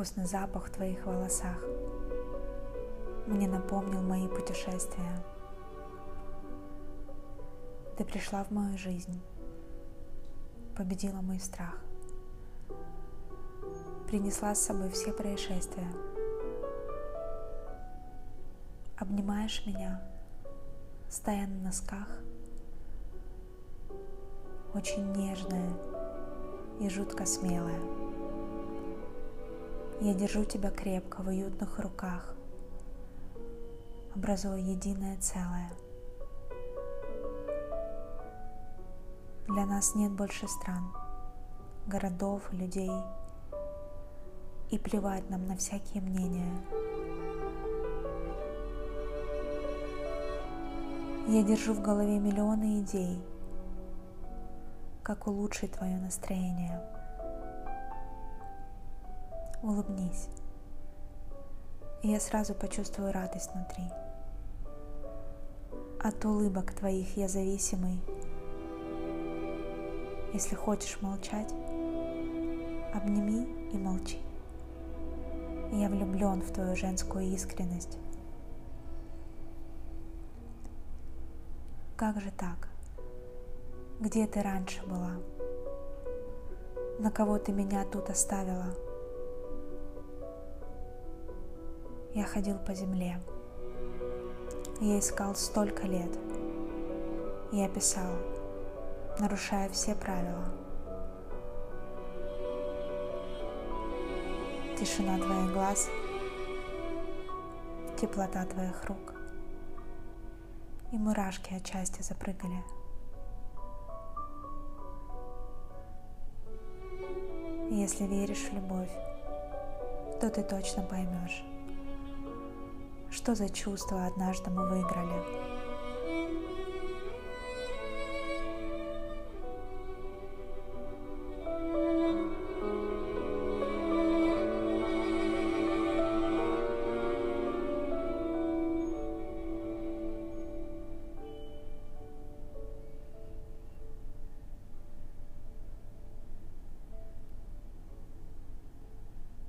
Вкусный запах в твоих волосах мне напомнил мои путешествия. Ты пришла в мою жизнь, победила мой страх, принесла с собой все происшествия. Обнимаешь меня, стоя на носках, очень нежная и жутко смелая. Я держу тебя крепко в уютных руках, образуя единое целое. Для нас нет больше стран, городов, людей, и плевать нам на всякие мнения. Я держу в голове миллионы идей, как улучшить твое настроение. Улыбнись, и я сразу почувствую радость внутри. От улыбок твоих я зависимый. Если хочешь молчать, обними и молчи. Я влюблен в твою женскую искренность. Как же так? Где ты раньше была? На кого ты меня тут оставила? Я ходил по земле. Я искал столько лет. Я писал, нарушая все правила. Тишина твоих глаз, теплота твоих рук. И мурашки от счастья запрыгали. Если веришь в любовь, то ты точно поймешь, что за чувство однажды мы выиграли.